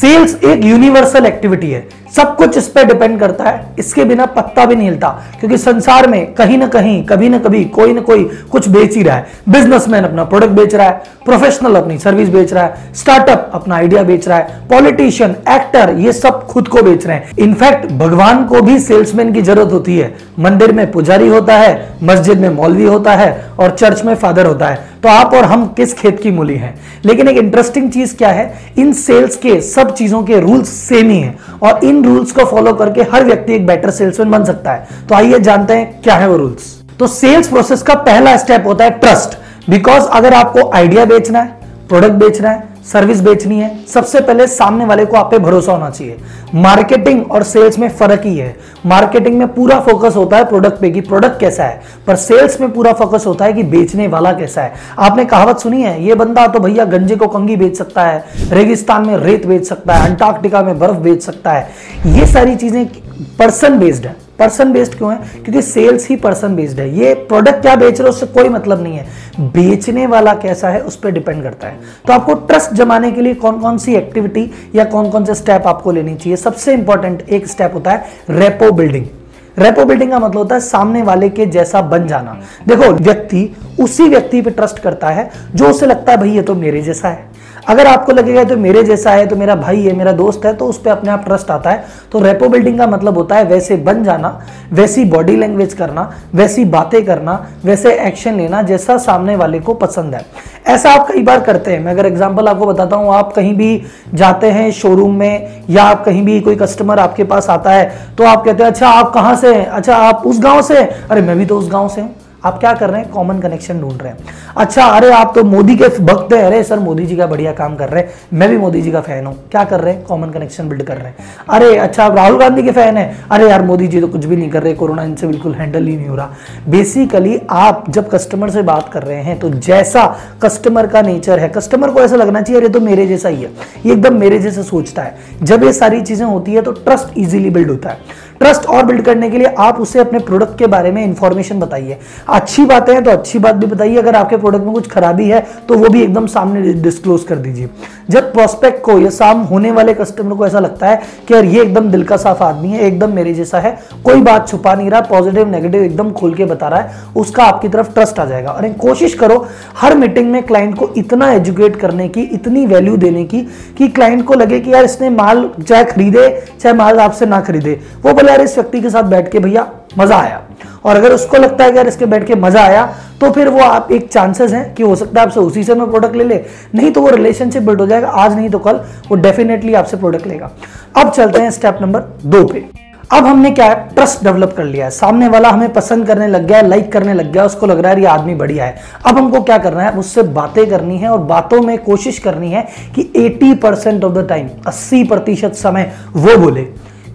Sales एक universal activity है। सब कुछ इस पर डिपेंड करता है। इसके बिना पत्ता भी नहीं हिलता, क्योंकि संसार में कहीं ना कहीं, कभी ना कभी कोई ना कोई कुछ बेच ही रहा है। बिजनेसमैन अपना प्रोडक्ट बेच रहा है प्रोफेशनल अपनी सर्विस बेच रहा है स्टार्टअप अपना आइडिया बेच रहा है पॉलिटिशियन एक्टर ये सब खुद को बेच रहे हैं। इनफैक्ट भगवान को भी सेल्समैन की ज़रूरत होती है। मंदिर में पुजारी होता है, मस्जिद में मौलवी होता है और चर्च में फादर होता है। तो आप और हम किस खेत की मूली हैं? लेकिन एक इंटरेस्टिंग चीज़ क्या है? इन सेल्स के, सब चीज़ों के रूल्स सेम ही हैं। और इन रूल्स को फॉलो करके हर व्यक्ति एक बेटर सेल्समैन बन सकता है। तो आइए जानते हैं क्या है वो रूल्स। तो सेल्स प्रोसेस का पहला स्टेप होता है ट्रस्ट। बिकॉज़ अगर आपको आइडिया बेचना है, प्रोडक्ट बेचना है, सर्विस बेचनी है, सबसे पहले सामने वाले को आप पे भरोसा होना चाहिए। मार्केटिंग और सेल्स में फ़र्क ही है। मार्केटिंग में पूरा फोकस होता है प्रोडक्ट पे कि प्रोडक्ट कैसा है, पर सेल्स में पूरा फोकस होता है कि बेचने वाला कैसा है। आपने कहावत सुनी है, ये बंदा तो भैया गंजे को कंगी बेच सकता है, रेगिस्तान में रेत बेच सकता है, अंटार्कटिका में बर्फ़ बेच सकता है। ये सारी चीज़ें पर्सन बेस्ड है। पर्सन बेस्ड क्यों है? क्योंकि सेल्स ही पर्सन बेस्ड है। ये प्रोडक्ट क्या बेच रहे हो, उससे कोई मतलब नहीं है। बेचने वाला कैसा है, उस पर डिपेंड करता है। तो आपको ट्रस्ट जमाने के लिए कौन कौन सी एक्टिविटी या कौन कौन से स्टेप आपको लेनी चाहिए? सबसे इंपॉर्टेंट एक स्टेप होता है रेपो बिल्डिंग रेपो बिल्डिंग का मतलब होता है सामने वाले के जैसा बन जाना। देखो, व्यक्ति उसी व्यक्ति पे ट्रस्ट करता है, जो उसे लगता है, भाई, ये तो मेरे जैसा है। अगर आपको लगेगा तो मेरे जैसा है तो मेरा भाई है, मेरा दोस्त है तो उस पर अपने आप ट्रस्ट आता है। तो रेपो बिल्डिंग का मतलब होता है वैसे बन जाना, वैसी बॉडी लैंग्वेज करना, वैसी बातें करना, वैसे एक्शन लेना जैसा सामने वाले को पसंद है। ऐसा आप कई बार करते हैं। मैं अगर एग्ज़ाम्पल आपको बताता हूँ, आप कहीं भी जाते हैं शोरूम में, या आप कहीं भी कोई कस्टमर आपके पास आता है तो आप कहते हैं अच्छा आप कहाँ से हैं? अच्छा आप उस गाँव से हैं? अरे, मैं भी तो उस गाँव से हूँ। आप क्या कर रहे हैं? कॉमन कनेक्शन ढूंढ रहे हैं। अच्छा अरे आप तो मोदी के भक्त हैं। अरे सर, मोदी जी का बढ़िया काम कर रहे हैं। मैं भी मोदी जी का फ़ैन हूँ। क्या कर रहे हैं? कॉमन कनेक्शन बिल्ड कर रहे हैं। अरे अच्छा आप राहुल गांधी के फ़ैन हैं। अरे यार, मोदी जी तो कुछ भी नहीं कर रहे। कोरोना इनसे बिल्कुल हैंडल ही नहीं हो रहा। बेसिकली आप जब कस्टमर से बात कर रहे हैं तो जैसा कस्टमर का नेचर है कस्टमर को ऐसा लगना चाहिए, अरे तो मेरे जैसा ही है। ये एकदम मेरे जैसे सोचता है। जब ये सारी चीज़ें होती है तो ट्रस्ट इजिली बिल्ड होता है। ट्रस्ट और बिल्ड करने के लिए आप उसे अपने प्रोडक्ट के बारे में इंफॉर्मेशन बताइए। अच्छी बातें हैं तो अच्छी बात भी बताइए। अगर आपके प्रोडक्ट में कुछ खराबी है तो वो भी एकदम सामने डिस्क्लोज कर दीजिए। जब प्रोस्पेक्ट को या साम होने वाले कस्टमर को ऐसा लगता है कि यार ये एकदम दिल का साफ़ आदमी है, एकदम मेरे जैसा है, कोई बात छुपा नहीं रहा पॉजिटिव नेगेटिव एकदम खोल के बता रहा है, उसका आपकी तरफ़ ट्रस्ट आ जाएगा। और कोशिश करो हर मीटिंग में क्लाइंट को इतना एजुकेट करने की, इतनी वैल्यू देने की, कि क्लाइंट को लगे कि यार इसने माल चाहे खरीदे, चाहे माल आपसे ना खरीदे, वो बोले यार इस व्यक्ति के साथ बैठ के भैया मज़ा आया। और अगर उसको लगता है कि यार इसके बैठ के मज़ा आया तो फिर वो आप एक चांसेस है कि हो सकता है आपसे उसी से मैं प्रोडक्ट ले ले। नहीं तो वो रिलेशनशिप बिल्ड हो जाएगा। आज नहीं तो कल वो डेफिनेटली आपसे प्रोडक्ट लेगा। अब चलते हैं स्टेप नंबर दो पे। अब हमने क्या है? ट्रस्ट डेवलप कर लिया है। सामने वाला हमें पसंद करने लग गया है लाइक करने लग गया, उसको लग रहा है ये आदमी बढ़िया है। अब हमको क्या करना है? उससे बातें करनी है और बातों में कोशिश करनी है कि 80 परसेंट ऑफ़ द टाइम 80 प्रतिशत समय वो बोले।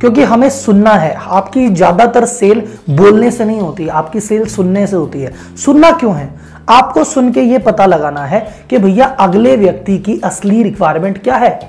क्योंकि हमें सुनना है। आपकी ज़्यादातर सेल बोलने से नहीं होती, आपकी सेल सुनने से होती है। सुनना क्यों है? आपको सुन के ये पता लगाना है कि भैया अगले व्यक्ति की असली रिक्वायरमेंट क्या है?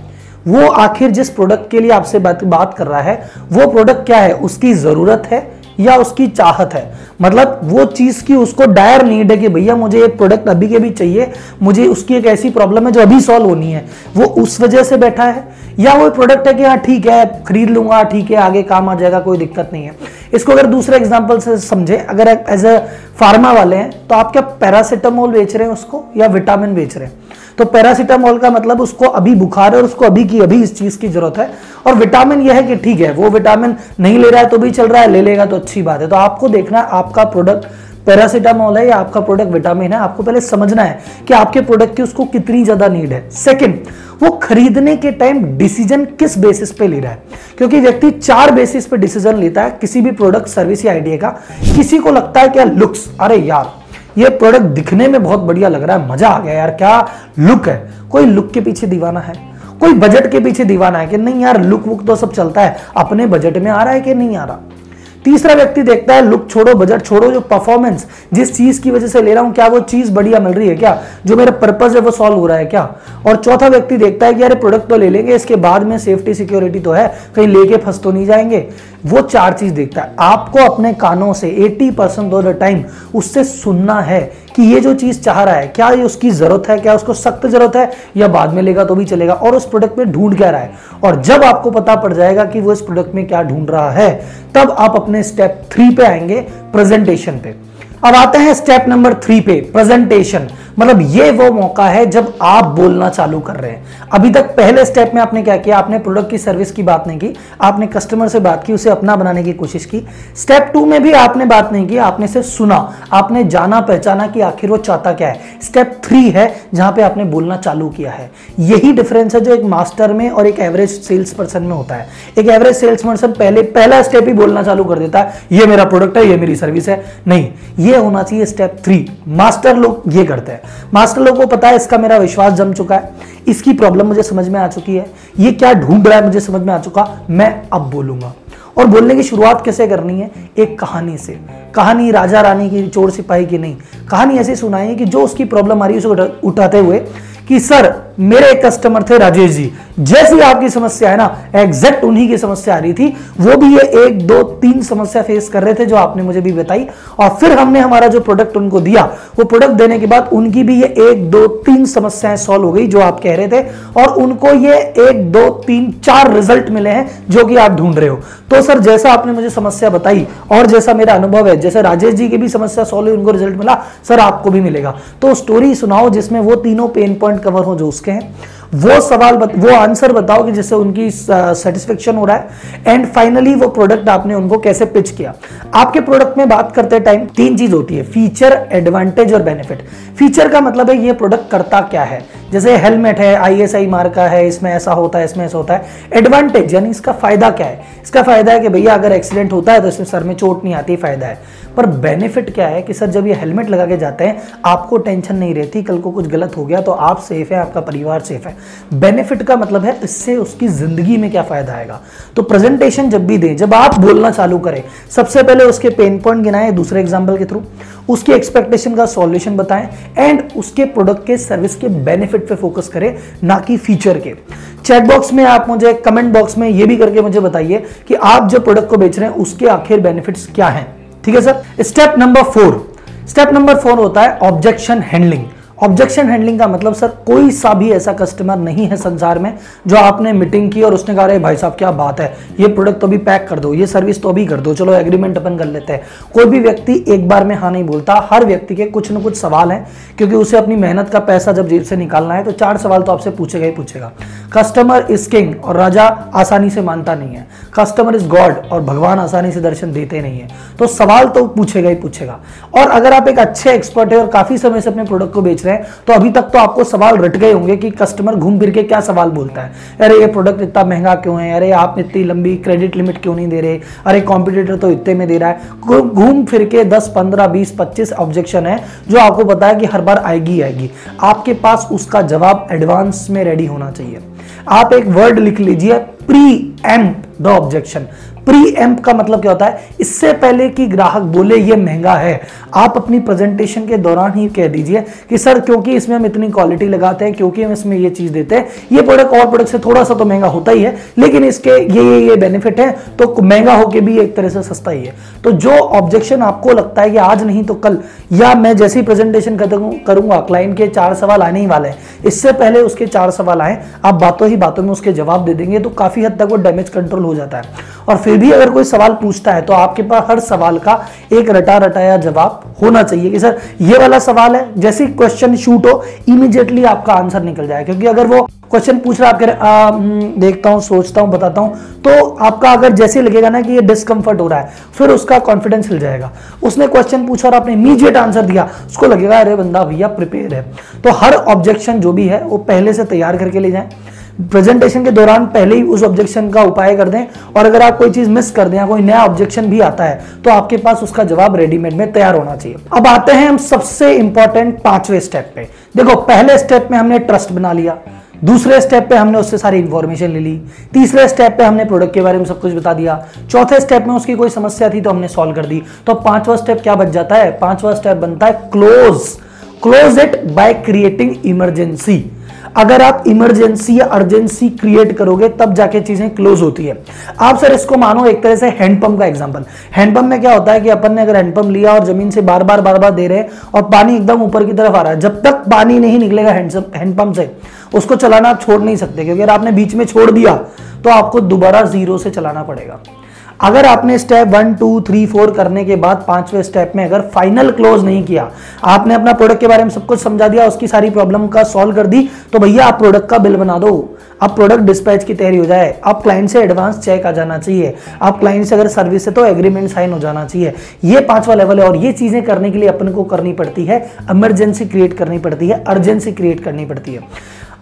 वो आखिर जिस प्रोडक्ट के लिए आपसे बात बात कर रहा है, वो प्रोडक्ट क्या है? उसकी ज़रूरत है या उसकी चाहत है। मतलब वो चीज़ की उसको डायर नीड है कि भैया मुझे एक प्रोडक्ट अभी के भी चाहिए, मुझे उसकी एक ऐसी प्रॉब्लम है जो अभी सॉल्व होनी है। वो उस वजह से बैठा है, या वो प्रोडक्ट है कि हाँ ठीक है, खरीद लूँगा, ठीक है, आगे काम आ जाएगा, कोई दिक्कत नहीं है। इसको अगर दूसरे एग्ज़ाम्पल से समझे, अगर एज ए फार्मा वाले हैं तो आप क्या पैरासिटामोल बेच रहे हैं उसको, या विटामिन बेच रहे हैं? तो पैरासीटामोल का मतलब उसको अभी बुखार है और उसको अभी की, अभी इस चीज़ की ज़रूरत है। और विटामिन यह है कि ठीक है, वो विटामिन नहीं ले रहा है तो भी चल रहा है, ले लेगा तो अच्छी बात है। तो आपको देखना है, आपका प्रोडक्ट पैरासीटामोल है या आपका प्रोडक्ट विटामिन है, आपको पहले समझना है कि आपके प्रोडक्ट की उसको कितनी ज़्यादा नीड है। सेकंड वो खरीदने के टाइम डिसीज़न किस बेसिस पे ले रहा है? क्योंकि व्यक्ति चार बेसिस पे डिसीज़न लेता है, किसी भी प्रोडक्ट सर्विस या आइडिया का। किसी को लगता है क्या लुक्स अरे यार ये प्रोडक्ट दिखने में बहुत बढ़िया लग रहा है, मज़ा आ गया यार, क्या लुक है? कोई लुक के पीछे दीवाना है? कोई बजट के पीछे दीवाना है कि नहीं यार लुक वुक तो सब चलता है, अपने बजट में आ रहा है कि नहीं आ रहा? तीसरा व्यक्ति देखता है लुक छोड़ो बजट छोड़ो, जो परफॉर्मेंस जिस चीज़ की वजह से ले रहा हूँ, क्या वो चीज़ बढ़िया मिल रही है क्या? जो मेरा पर्पज है, वो सॉल्व हो रहा है क्या? और चौथा व्यक्ति देखता है कि यार प्रोडक्ट तो ले लेंगे, इसके बाद में सेफ्टी सिक्योरिटी तो है, कहीं लेके फंस तो नहीं जाएँगे। वो चार चीज़ देखता है। आपको अपने कानों से 80 परसेंट ऑफ़ द टाइम उससे सुनना है कि ये जो चीज़ चाह रहा है, क्या ये उसकी ज़रूरत है, क्या उसको सख्त ज़रूरत है, या बाद में लेगा तो भी चलेगा, और उस प्रोडक्ट में ढूंढ क्या रहा है। और जब आपको पता पड़ जाएगा कि वो इस प्रोडक्ट में क्या ढूंढ रहा है, तब आप अपने स्टेप थ्री पे आएँगे प्रेजेंटेशन पे। अब आते हैं स्टेप नंबर थ्री पे प्रेजेंटेशन मतलब ये वो मौका है जब आप बोलना चालू कर रहे हैं। अभी तक पहले स्टेप में आपने क्या किया? आपने प्रोडक्ट की सर्विस की बात नहीं की। आपने कस्टमर से बात की, उसे अपना बनाने की कोशिश की। स्टेप टू में भी आपने बात नहीं की, आपने से सुना। आपने जाना, पहचाना कि आखिर वो चाहता क्या है। स्टेप थ्री है जहाँ पे आपने बोलना चालू किया है। यही डिफरेंस है जो एक मास्टर में और एक एवरेज सेल्स पर्सन में होता है। एक एवरेज सेल्स पर्सन पहले, पहला स्टेप ही बोलना चालू कर देता है, ये मेरा प्रोडक्ट है, ये मेरी सर्विस है। नहीं, ये होना चाहिए स्टेप थ्री मास्टर लोग ये करते हैं। मास्टर लोगों को पता है, इसका मेरा विश्वास जम चुका है। इसकी प्रॉब्लम मुझे समझ में आ चुकी है। ये क्या ढूंढ रहा है मुझे समझ में आ चुका? मैं अब बोलूँगा। और बोलने की शुरुआत कैसे करनी है? एक कहानी से। कहानी राजा रानी की चोर सिपाही की नहीं। कहानी ऐसे सुनाई कि जो उसकी प्रॉब्लम आ रही है, उसे उठाते हुए कि, सर मेरे एक कस्टमर थे, राजेश जी। जैसी आपकी समस्या है ना एग्जैक्ट उन्हीं की समस्या आ रही थी। वो भी ये एक, दो, तीन समस्या फेस कर रहे थे जो आपने मुझे भी बताई। और फिर हमने हमारा जो प्रोडक्ट उनको दिया, वो प्रोडक्ट देने के बाद उनकी भी ये एक, दो, तीन समस्याएँ सॉल्व हो गई, जो आप कह रहे थे। और उनको ये एक, दो, तीन, चार रिज़ल्ट मिले हैं, जो कि आप ढूंढ रहे हो। तो सर, जैसा आपने मुझे समस्या बताई, और जैसा मेरा अनुभव है, जैसे राजेश जी की भी समस्या सॉल्व हुई, उनको रिज़ल्ट मिला, सर, आपको भी मिलेगा। तो स्टोरी सुनाओ, जिसमें वो तीनों पेन पॉइंट कवर हो, जो उसके। हैं वो सवाल बत, वो आंसर बताओ कि जिससे उनकी सेटिस्फेक्शन हो रहा है। एंड फाइनली वो प्रोडक्ट आपने उनको कैसे पिच किया? आपके प्रोडक्ट में बात करते टाइम तीन चीज़ होती है फीचर एडवांटेज और बेनिफिट फीचर का मतलब है ये प्रोडक्ट करता क्या है? जैसे हेलमेट है आईएसआई मार्का है इसमें ऐसा होता है इसमें ऐसा होता है। एडवांटेज यानी इसका फ़ायदा क्या है? इसका फ़ायदा है कि भैया अगर एक्सीडेंट होता है तो इसमें सर में चोट नहीं आती फ़ायदा है। पर बेनिफिट क्या है कि सर जब ये हेलमेट लगा के जाते हैं आपको टेंशन नहीं रहती कल को कुछ गलत हो गया तो आप सेफ़ है आपका परिवार सेफ़ है। बेनिफिट का मतलब है, इससे उसकी ज़िंदगी में क्या फ़ायदा आएगा? तो प्रेजेंटेशन जब भी दें, जब आप बोलना चालू करें, सबसे पहले उसके पेन पॉइंट गिनाए, दूसरे एग्ज़ाम्पल के थ्रू उसकी एक्सपेक्टेशन का सॉल्यूशन बताएँ एंड उसके प्रोडक्ट के सर्विस के बेनिफिट पे फोकस करें, ना कि फीचर के। चैट बॉक्स में आप मुझे कमेंट बॉक्स में ये भी करके मुझे बताइए कि आप जो प्रोडक्ट को बेच रहे हैं, उसके आखिर बेनिफिट्स क्या हैं। ठीक है sir step number four step number four होता है ऑब्जेक्शन हैंडलिंग ऑब्जेक्शन हैंडलिंग का मतलब सर कोई सा भी ऐसा कस्टमर नहीं है संसार में जो आपने मीटिंग की और उसने कहा, अरे भाई साहब, क्या बात है? ये प्रोडक्ट तो अभी पैक कर दो, ये सर्विस तो अभी कर दो, चलो एग्रीमेंट अपन कर लेते हैं। कोई भी व्यक्ति एक बार में हाँ नहीं बोलता। हर व्यक्ति के कुछ न कुछ सवाल हैं, क्योंकि उसे अपनी मेहनत का पैसा जब जेब से निकालना है तो चार सवाल तो आपसे पूछेगा ही पूछेगा। कस्टमर इज़ किंग और राजा आसानी से मानता नहीं है। कस्टमर इज़ गॉड और भगवान आसानी से दर्शन देते नहीं है। तो सवाल तो पूछेगा ही पूछेगा। और अगर आप एक अच्छे एक्सपर्ट है और काफ़ी समय से अपने प्रोडक्ट को बेच रहे हैं तो अभी तक तो आपको सवाल रट गए होंगे कि कस्टमर घूम फिर के क्या सवाल बोलता है। अरे, ये प्रोडक्ट इतना महँगा क्यों है? अरे, आप इतनी लंबी क्रेडिट लिमिट क्यों नहीं दे रहे? अरे कॉम्पिटिटर तो इतने में दे रहा है। घूम फिर के दस, पंद्रह, बीस, पच्चीस ऑब्जेक्शन है, जो आपको पता कि हर बार आएगी आएगी। आपके पास उसका जवाब एडवांस में रेडी होना चाहिए। आप एक वर्ड लिख लीजिए preempt the objection preempt का मतलब क्या होता है? इससे पहले कि ग्राहक बोले, ये महँगा है, आप अपनी प्रेजेंटेशन के दौरान ही कह दीजिए कि, सर, क्योंकि इसमें हम इतनी क्वालिटी लगाते हैं, क्योंकि हम इसमें ये चीज़ देते हैं, ये प्रोडक्ट और प्रोडक्ट से थोड़ा सा तो महँगा होता ही है, लेकिन इसके ये ये ये बेनिफिट है तो महँगा होके भी एक तरह से सस्ता ही है। तो जो ऑब्जेक्शन आपको लगता है कि आज नहीं तो कल, या मैं जैसी प्रेजेंटेशन करूँगा क्लाइंट के चार सवाल आने ही वाले हैं, इससे पहले उसके चार सवाल आए, आप बातों ही बातों में उसके जवाब दे देंगे तो काफ़ी हद तक वो डैमेज कंट्रोल हो जाता है। और फिर भी अगर कोई सवाल पूछता है तो आपके पास हर सवाल का एक रटा रटाया जवाब होना चाहिए कि सर ये वाला सवाल है जैसे क्वेश्चन शूट हो इमीडिएटली आपका आंसर निकल जाए। क्योंकि अगर वो क्वेश्चन पूछ रहा आप कह हम्म, देखता हूँ सोचता हूँ बताता हूँ तो आपका अगर जैसे लगेगा ना कि ये डिस्कंफर्ट हो रहा है फिर उसका कॉन्फिडेंस हिल जाएगा। उसने क्वेश्चन पूछा और आपने इमीडिएट आंसर दिया उसको लगेगा अरे बंदा भैया प्रिपेयर है। तो हर ऑब्जेक्शन जो भी है वो पहले से तैयार करके ले जाए। प्रेजेंटेशन के दौरान पहले ही उस ऑब्जेक्शन का उपाय कर दें और अगर आप कोई चीज़ मिस कर दें या कोई नया ऑब्जेक्शन भी आता है तो आपके पास उसका जवाब रेडीमेड में तैयार होना चाहिए। अब आते हैं हम सबसे इंपॉर्टेंट पाँचवें स्टेप पे। देखो, पहले स्टेप में हमने ट्रस्ट बना लिया, दूसरे स्टेप पे हमने उससे सारी इंफॉर्मेशन ले ली, तीसरे स्टेप पे हमने प्रोडक्ट के बारे में सब कुछ बता दिया, चौथे स्टेप में उसकी कोई समस्या थी तो हमने सॉल्व कर दी। तो पांचवा स्टेप क्या बच जाता है? पांचवा स्टेप बनता है close close it by creating emergency अगर आप इमरजेंसी या अर्जेंसी क्रिएट करोगे, तब जाके चीज़ें क्लोज होती है। आप सर इसको मानो एक तरह से हैंडपंप का एग्ज़ाम्पल हैंडपंप में क्या होता है कि अपन ने अगर हैंडपंप लिया और ज़मीन से बार बार बार बार दे रहे और पानी एकदम ऊपर की तरफ़ आ रहा है, जब तक पानी नहीं निकलेगा हैंडपंप से, उसको चलाना आप छोड़ नहीं सकते, क्योंकि अगर आपने बीच में छोड़ दिया तो आपको दोबारा ज़ीरो से चलाना पड़ेगा। अगर आपने step one two three four करने के बाद पाँचवें स्टेप में अगर फाइनल क्लोज नहीं किया, आपने अपना प्रोडक्ट के बारे में सब कुछ समझा दिया, उसकी सारी प्रॉब्लम का सॉल्व कर दी तो भैया आप प्रोडक्ट का बिल बना दो। अब प्रोडक्ट डिस्पैच की तैयारी हो जाए। अब क्लाइंट से एडवांस चेक आ जाना चाहिए। अब क्लाइंट से अगर सर्विस है तो एग्रीमेंट साइन हो जाना चाहिए। ये पांचवा लेवल है और ये चीज़ें करने के लिए अपन को करनी पड़ती है। इमरजेंसी क्रिएट करनी पड़ती है। अर्जेंसी क्रिएट करनी पड़ती है।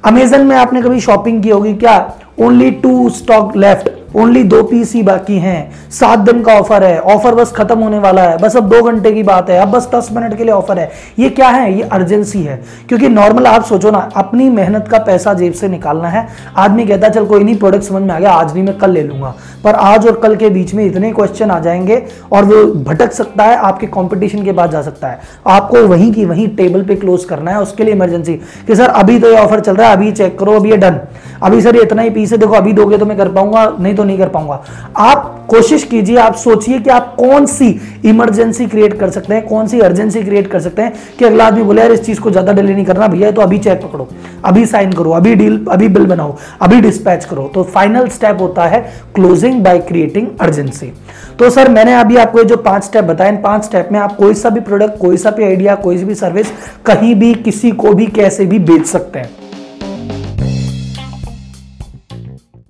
अमेजन में आपने कभी शॉपिंग की होगी क्या? Only two stock left only दो पीस ही बाकी हैं। सात दिन का ऑफ़र है। ऑफ़र बस खत्म होने वाला है। बस अब दो घंटे की बात है। अब बस दस मिनट के लिए ऑफ़र है। ये क्या है? ये अर्जेंसी है। क्योंकि नॉर्मल आप सोचो ना, अपनी मेहनत का पैसा जेब से निकालना है। आदमी कहता है, चल कोई नहीं प्रोडक्ट समझ में आ गया, आज नहीं मैं कल ले लूँगा। पर आज और कल के बीच में इतने क्वेश्चन आ जाएँगे और वो भटक सकता है, आपके कॉम्पिटिशन के बाद जा सकता है। आपको वहीं की वहीं टेबल पे क्लोज करना है, उसके लिए इमरजेंसी कि सर, अभी तो ये ऑफ़र चल रहा है, अभी चेक करो, अभी ये डन अभी सर इतना ही पीस है देखो, अभी दोगे तो मैं कर पाऊँगा, नहीं तो नहीं कर पाऊँगा। आप कोशिश कीजिए, आप सोचिए कि आप कौन सी इमरजेंसी क्रिएट कर सकते हैं, कौन सी अर्जेंसी क्रिएट कर सकते हैं कि अगला आदमी बोले, यार, इस चीज़ को ज़्यादा डिले नहीं करना, भैया तो अभी चेक पकड़ो, अभी साइन करो, अभी डील अभी बिल बनाओ, अभी डिस्पैच करो। तो फाइनल स्टेप होता है क्लोजिंग बाय क्रिएटिंग अर्जेंसी तो सर, मैंने अभी आपको ये जो पाँच स्टेप बताए, इन पाँच स्टेप में आप कोई सा भी प्रोडक्ट कोई सा भी आइडिया कोई सी भी सर्विस कहीं भी, किसी को भी, कैसे भी बेच सकते हैं।